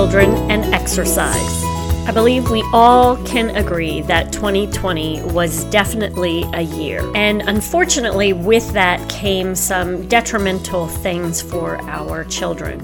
Episode 4 Children and Exercise. I believe we all can agree that 2020 was definitely a year. And unfortunately, with that came some detrimental things for our children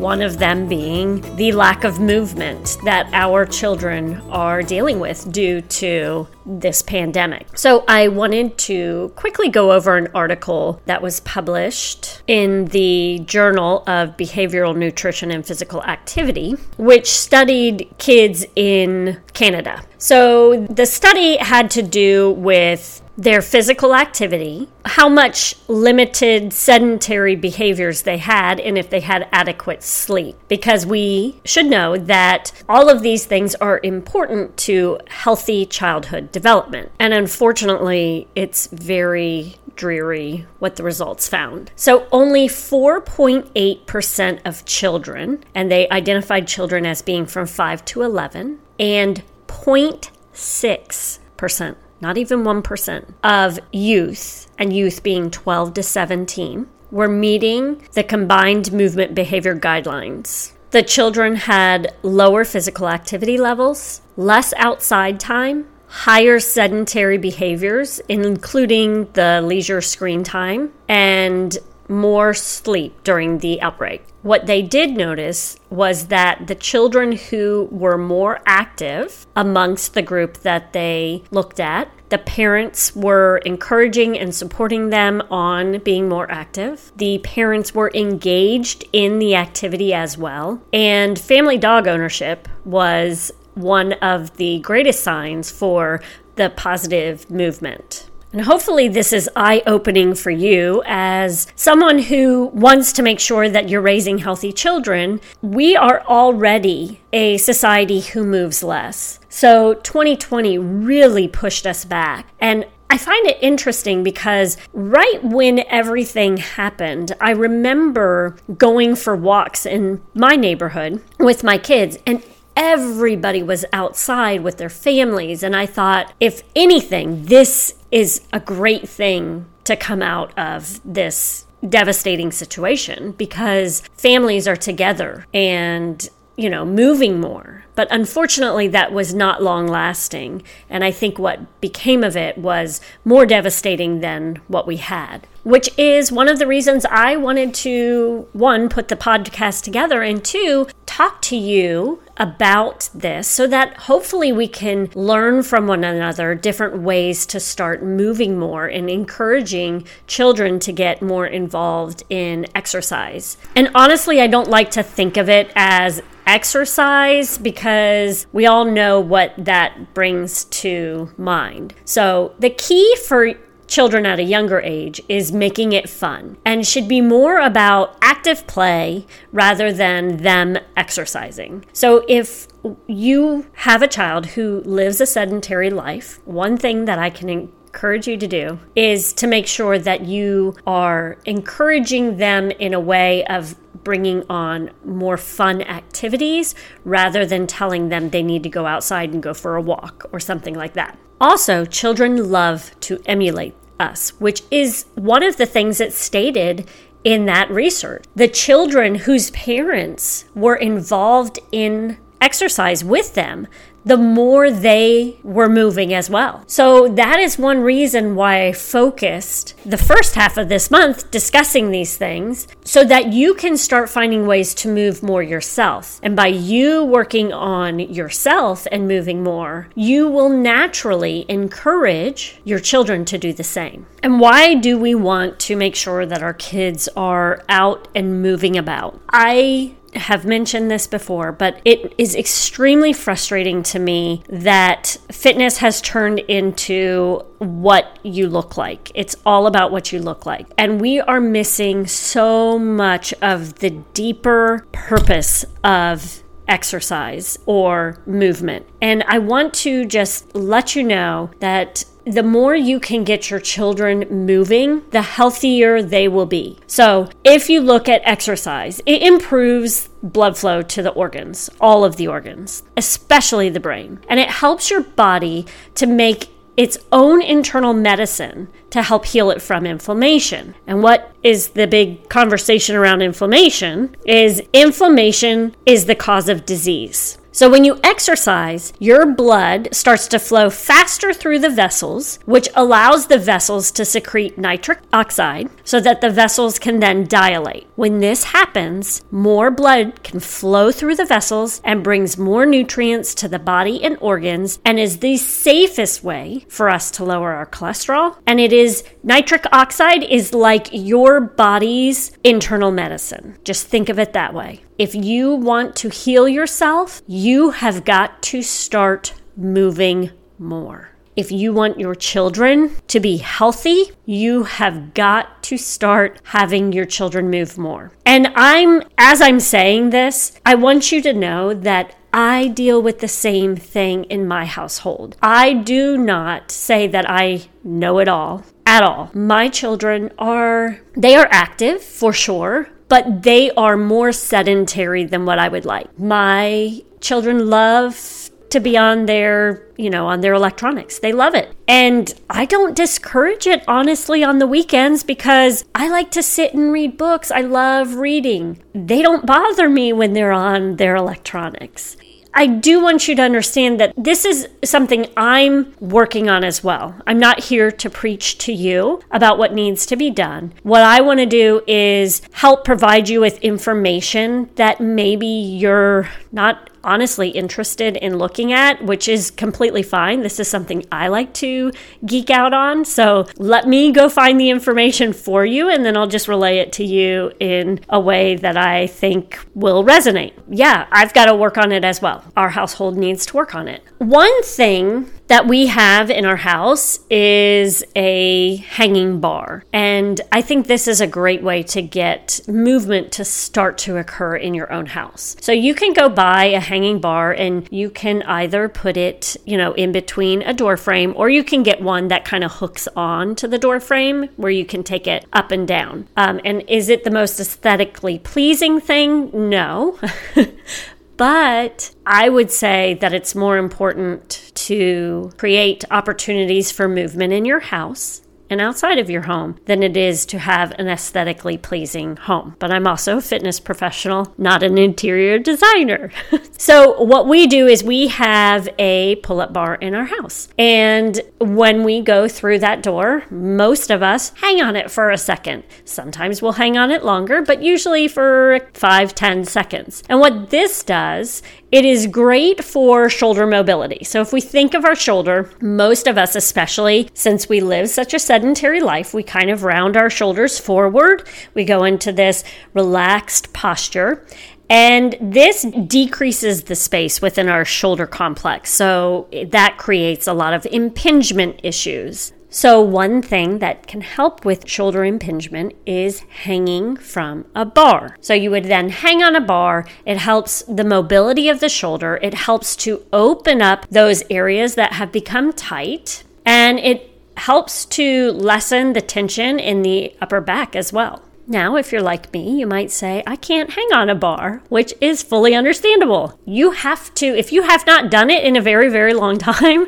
one of them being the lack of movement that our children are dealing with due to this pandemic. So, I wanted to quickly go over an article that was published in the Journal of Behavioral Nutrition and Physical Activity, which studied kids in Canada. So, the study had to do with their physical activity, how much limited sedentary behaviors they had, and if they had adequate sleep. Because we should know that all of these things are important to healthy childhood development. And unfortunately, it's very dreary what the results found. So, only 4.8% of children, and they identified children as being from 5 to 11, and 0.6% not even 1%, of youth, and youth being 12 to 17, were meeting the combined movement behavior guidelines. The children had lower physical activity levels, less outside time, higher sedentary behaviors, including the leisure screen time, and more sleep during the outbreak. What they did notice was that the children who were more active amongst the group that they looked at, the parents were encouraging and supporting them on being more active. The parents were engaged in the activity as well. And family dog ownership was one of the greatest signs for the positive movement. And hopefully, this is eye opening for you as someone who wants to make sure that you're raising healthy children. We are already a society who moves less. So, 2020 really pushed us back. And I find it interesting because right when everything happened, I remember going for walks in my neighborhood with my kids, and everybody was outside with their families. And I thought, if anything, this is a great thing to come out of this devastating situation because families are together and you know, moving more. But unfortunately, that was not long lasting. And I think what became of it was more devastating than what we had, which is one of the reasons I wanted to, one, put the podcast together, and two, talk to you about this so that hopefully we can learn from one another different ways to start moving more and encouraging children to get more involved in exercise. And honestly, I don't like to think of it as exercise because we all know what that brings to mind. So, the key for children at a younger age is making it fun and should be more about active play rather than them exercising. So, if you have a child who lives a sedentary life, one thing that I can encourage you to do is to make sure that you are encouraging them in a way of bringing on more fun activities rather than telling them they need to go outside and go for a walk or something like that. Also, children love to emulate us, which is one of the things that's stated in that research. The children whose parents were involved in exercise with them the more they were moving as well. So that is one reason why I focused the first half of this month discussing these things so that you can start finding ways to move more yourself. And by you working on yourself and moving more, you will naturally encourage your children to do the same. And why do we want to make sure that our kids are out and moving about? I have mentioned this before, but it is extremely frustrating to me that fitness has turned into what you look like. It's all about what you look like. And we are missing so much of the deeper purpose of exercise or movement. And I want to just let you know that the more you can get your children moving, the healthier they will be. So, if you look at exercise, it improves blood flow to the organs, all of the organs, especially the brain. And it helps your body to make its own internal medicine to help heal it from inflammation. And what is the big conversation around inflammation is inflammation is the cause of disease. So, when you exercise, your blood starts to flow faster through the vessels, which allows the vessels to secrete nitric oxide so that the vessels can then dilate. When this happens, more blood can flow through the vessels and brings more nutrients to the body and organs, and is the safest way for us to lower our cholesterol. And it is nitric oxide is like your body's internal medicine. Just think of it that way. If you want to heal yourself, you have got to start moving more. If you want your children to be healthy, you have got to start having your children move more. And I'm, as I'm saying this, I want you to know that I deal with the same thing in my household. I do not say that I know it all at all. My children are, they are active for sure but they are more sedentary than what I would like. My children love to be on their, you know, on their electronics. They love it. And I don't discourage it honestly on the weekends because I like to sit and read books. I love reading. They don't bother me when they're on their electronics. I do want you to understand that this is something I'm working on as well. I'm not here to preach to you about what needs to be done. What I want to do is help provide you with information that maybe you're not honestly interested in looking at, which is completely fine. This is something I like to geek out on. So let me go find the information for you and then I'll just relay it to you in a way that I think will resonate. Yeah, I've got to work on it as well. Our household needs to work on it. One thing that we have in our house is a hanging bar. And I think this is a great way to get movement to start to occur in your own house. So you can go buy a hanging bar and you can either put it, you know, in between a door frame or you can get one that kind of hooks on to the door frame where you can take it up and down. Um, and is it the most aesthetically pleasing thing? No. But I would say that it's more important to create opportunities for movement in your house and outside of your home than it is to have an aesthetically pleasing home. But I'm also a fitness professional, not an interior designer. so, what we do is we have a pull up bar in our house. And when we go through that door, most of us hang on it for a second. Sometimes we'll hang on it longer, but usually for five, ten seconds. And what this does it is great for shoulder mobility. So, if we think of our shoulder, most of us, especially since we live such a sedentary life, we kind of round our shoulders forward. We go into this relaxed posture. And this decreases the space within our shoulder complex. So that creates a lot of impingement issues. So, one thing that can help with shoulder impingement is hanging from a bar. So, you would then hang on a bar. It helps the mobility of the shoulder, it helps to open up those areas that have become tight, and it helps to lessen the tension in the upper back as well. Now, if you're like me, you might say, I can't hang on a bar, which is fully understandable. You have to, if you have not done it in a very, very long time,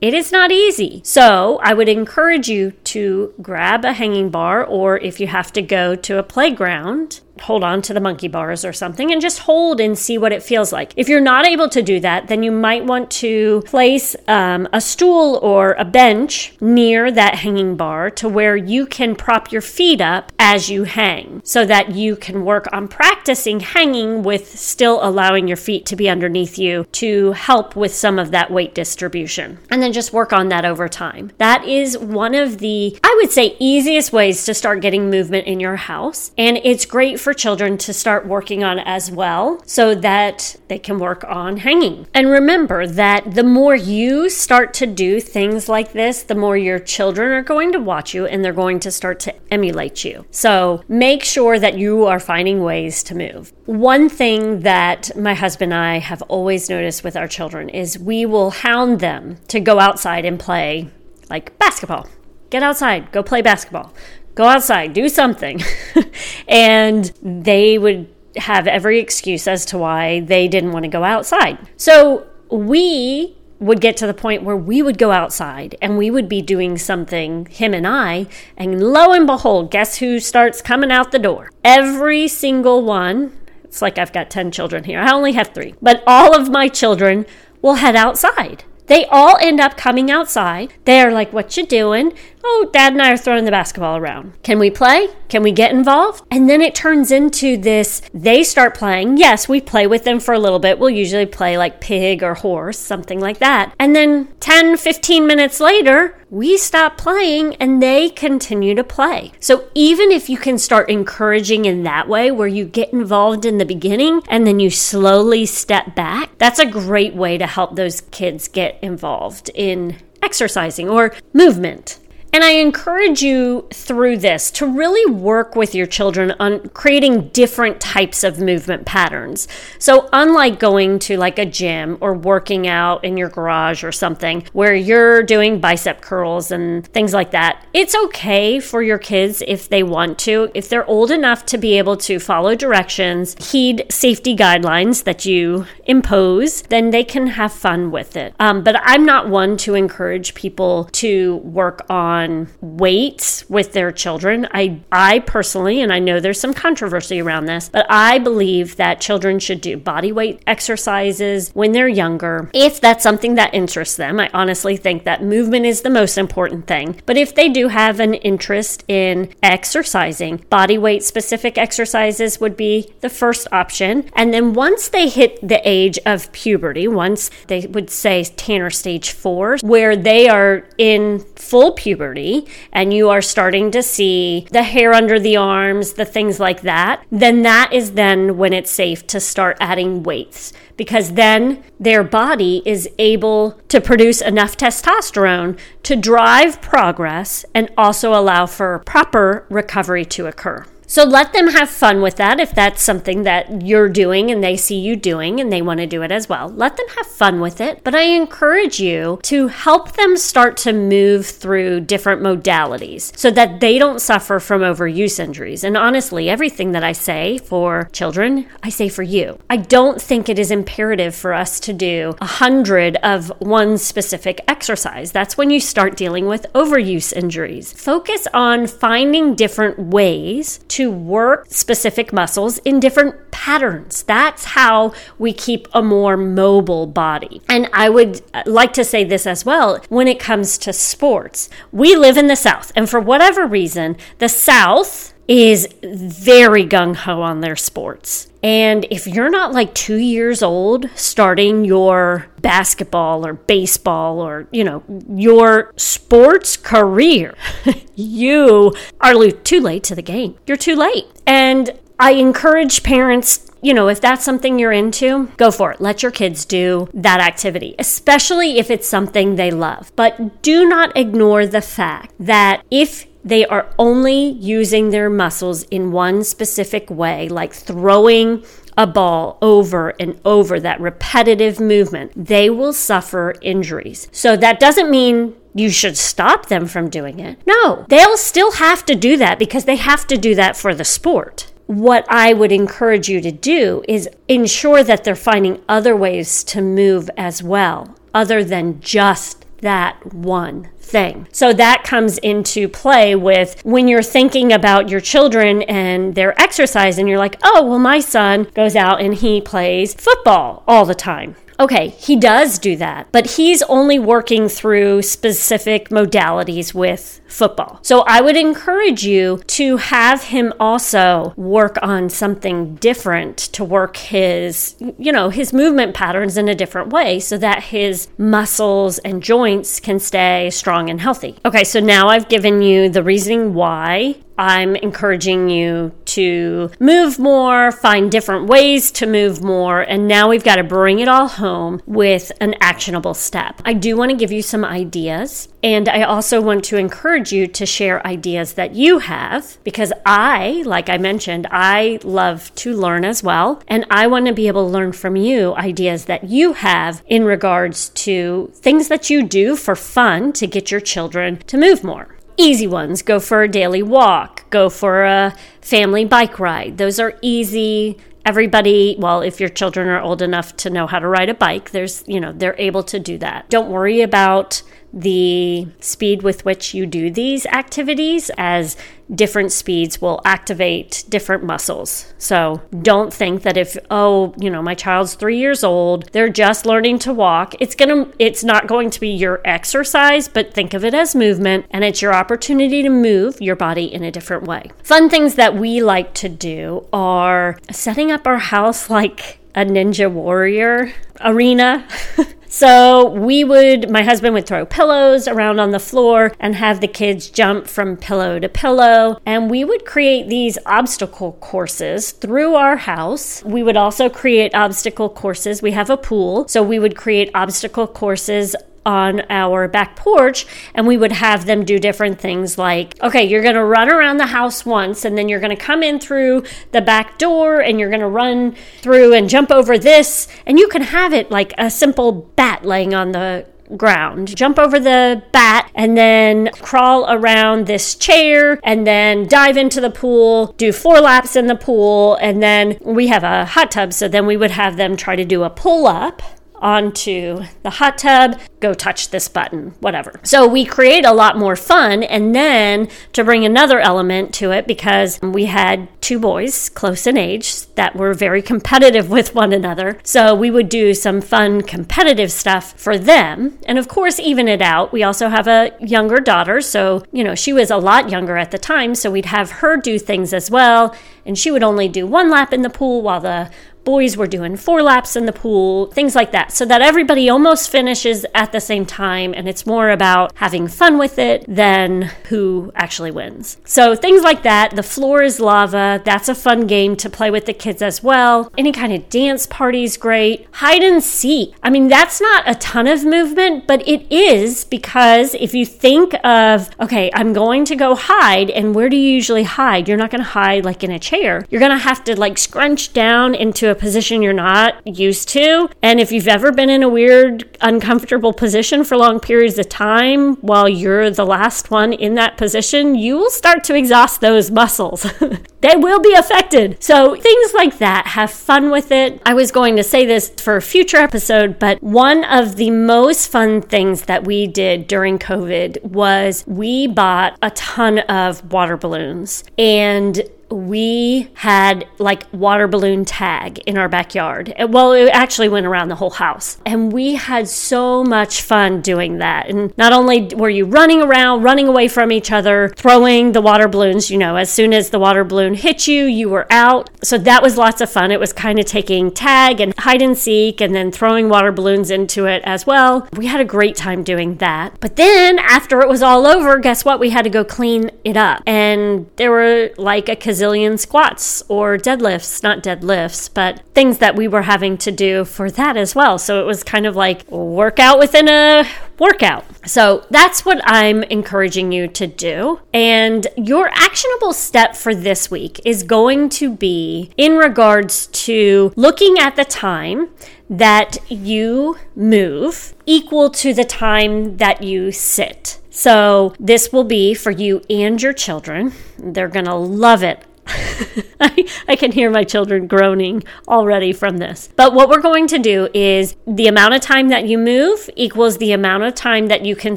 it is not easy. So, I would encourage you to grab a hanging bar, or if you have to go to a playground, hold on to the monkey bars or something and just hold and see what it feels like. If you're not able to do that, then you might want to place um, a stool or a bench near that hanging bar to where you can prop your feet up as you hang so that you can work on practicing hanging with still allowing your feet to be underneath you to help with some of that weight distribution. And then just work on that over time. That is one of the, I would say, easiest ways to start getting movement in your house. And it's great for for children to start working on as well so that they can work on hanging. And remember that the more you start to do things like this, the more your children are going to watch you and they're going to start to emulate you. So make sure that you are finding ways to move. One thing that my husband and I have always noticed with our children is we will hound them to go outside and play like basketball. Get outside, go play basketball go outside, do something. and they would have every excuse as to why they didn't want to go outside. So we would get to the point where we would go outside and we would be doing something, him and I, and lo and behold, guess who starts coming out the door? Every single one. It's like I've got 10 children here. I only have three, but all of my children will head outside. They all end up coming outside. They're like, What you doing? Oh, dad and I are throwing the basketball around. Can we play? Can we get involved? And then it turns into this they start playing. Yes, we play with them for a little bit. We'll usually play like pig or horse, something like that. And then 10, 15 minutes later, we stop playing and they continue to play. So even if you can start encouraging in that way, where you get involved in the beginning and then you slowly step back, that's a great way to help those kids get involved in exercising or movement. And I encourage you through this to really work with your children on creating different types of movement patterns. So, unlike going to like a gym or working out in your garage or something where you're doing bicep curls and things like that, it's okay for your kids if they want to. If they're old enough to be able to follow directions, heed safety guidelines that you impose, then they can have fun with it. Um, but I'm not one to encourage people to work on on weight with their children. I I personally and I know there's some controversy around this, but I believe that children should do body weight exercises when they're younger if that's something that interests them. I honestly think that movement is the most important thing. But if they do have an interest in exercising, body weight specific exercises would be the first option. And then once they hit the age of puberty, once they would say Tanner stage 4, where they are in full puberty puberty and you are starting to see the hair under the arms, the things like that, then that is then when it's safe to start adding weights because then their body is able to produce enough testosterone to drive progress and also allow for proper recovery to occur. So let them have fun with that if that's something that you're doing and they see you doing and they want to do it as well. Let them have fun with it. But I encourage you to help them start to move through different modalities so that they don't suffer from overuse injuries. And honestly, everything that I say for children, I say for you. I don't think it is imperative for us to do a hundred of one specific exercise. That's when you start dealing with overuse injuries. Focus on finding different ways to to work specific muscles in different patterns. That's how we keep a more mobile body. And I would uh, like to say this as well when it comes to sports. We live in the South, and for whatever reason, the South is very gung ho on their sports. And if you're not like two years old starting your basketball or baseball or, you know, your sports career, you are too late to the game. You're too late. And I encourage parents you know, if that's something you're into, go for it. Let your kids do that activity, especially if it's something they love. But do not ignore the fact that if they are only using their muscles in one specific way, like throwing a ball over and over, that repetitive movement, they will suffer injuries. So that doesn't mean you should stop them from doing it. No, they'll still have to do that because they have to do that for the sport. What I would encourage you to do is ensure that they're finding other ways to move as well, other than just that one thing. So that comes into play with when you're thinking about your children and their exercise, and you're like, oh, well, my son goes out and he plays football all the time. Okay, he does do that, but he's only working through specific modalities with football. So I would encourage you to have him also work on something different to work his, you know, his movement patterns in a different way so that his muscles and joints can stay strong and healthy. Okay, so now I've given you the reasoning why I'm encouraging you to move more, find different ways to move more, and now we've got to bring it all home with an actionable step. I do want to give you some ideas, and I also want to encourage you to share ideas that you have because I, like I mentioned, I love to learn as well, and I want to be able to learn from you ideas that you have in regards to things that you do for fun to get your children to move more easy ones. Go for a daily walk, go for a family bike ride. Those are easy everybody, well, if your children are old enough to know how to ride a bike, there's, you know, they're able to do that. Don't worry about the speed with which you do these activities as different speeds will activate different muscles. So don't think that if oh, you know, my child's 3 years old, they're just learning to walk, it's to it's not going to be your exercise, but think of it as movement and it's your opportunity to move your body in a different way. Fun things that we like to do are setting up our house like a ninja warrior arena. So we would, my husband would throw pillows around on the floor and have the kids jump from pillow to pillow. And we would create these obstacle courses through our house. We would also create obstacle courses. We have a pool. So we would create obstacle courses on our back porch and we would have them do different things like okay you're going to run around the house once and then you're going to come in through the back door and you're going to run through and jump over this and you can have it like a simple bat laying on the ground. Jump over the bat and then crawl around this chair and then dive into the pool, do four laps in the pool, and then we have a hot tub. So then we would have them try to do a pull up onto the hot tub, go touch this button, whatever. So we create a lot more fun. And then to bring another element to it, because we had two boys close in age that were very competitive with one another. So we would do some fun competitive stuff for them. And of course, even it out. We also have a younger daughter. So, you know, she was a lot younger at the time. So we'd have her do things as well. And she would only do one lap in the pool while the boys were doing four laps in the pool, things like that, so that everybody almost finishes at the same time and it's more about having fun with it than who actually wins. So things like that. The floor is lava. That's a fun game to play with the kids as well. Any kind of dance party is great. Hide and seek. I mean, that's not a ton of movement, but it is because if you think of, okay, I'm going to go hide, and where do you usually hide? You're not going to hide like in a chair. You're going to have to like scrunch down into a position you're not used to. And if you've ever been in a weird, uncomfortable position for long periods of time while you're the last one in that position, you will start to exhaust those muscles. they will be affected. So things like that, have fun with it. I was going to say this for a future episode, but one of the most fun things that we did during COVID was we bought a ton of water balloons and we had like water balloon tag in our backyard. Well, it actually went around the whole house. And we had so much fun doing that. And not only were you running around, running away from each other, throwing the water balloons, you know, as soon as the water balloon hit you, you were out. So that was lots of fun. It was kind of taking tag and hide and seek and then throwing water balloons into it as well. We had a great time doing that. But then after it was all over, guess what? We had to go clean it up. And there were like a gazillion squats or deadlifts, not deadlifts, but things that we were having to do for that as well. So it was kind of like workout within a workout. So that's what I'm encouraging you to do. And your actionable step for this week is going to be in regards to looking at the time that you move equal to the time that you sit. So, this will be for you and your children. They're going to love it. I, I, can hear my children groaning already from this. But what we're going to do is the amount of time that you move equals the amount of time that you can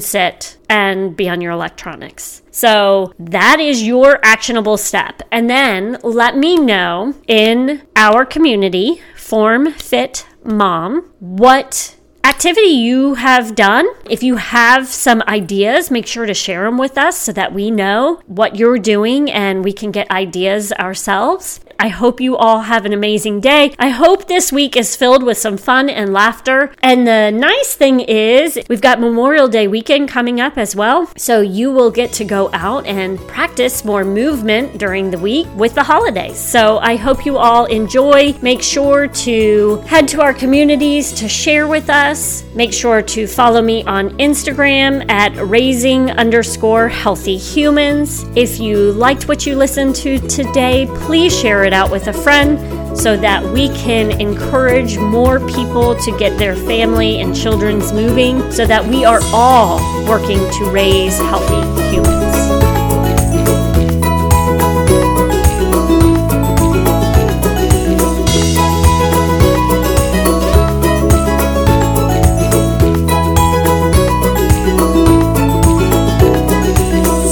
sit and be on your electronics. So that is your actionable step. And then let me know in our community, Form Fit Mom, what activity you have done. If you have some ideas, make sure to share them with us so that we know what you're doing and we can get ideas ourselves. I hope you all have an amazing day. I hope this week is filled with some fun and laughter. And the nice thing is, we've got Memorial Day weekend coming up as well. So you will get to go out and practice more movement during the week with the holidays. So I hope you all enjoy. Make sure to head to our communities to share with us. Make sure to follow me on Instagram at raising underscore healthy humans. If you liked what you listened to today, please share it it out with a friend so that we can encourage more people to get their family and children's moving so that we are all working to raise healthy humans.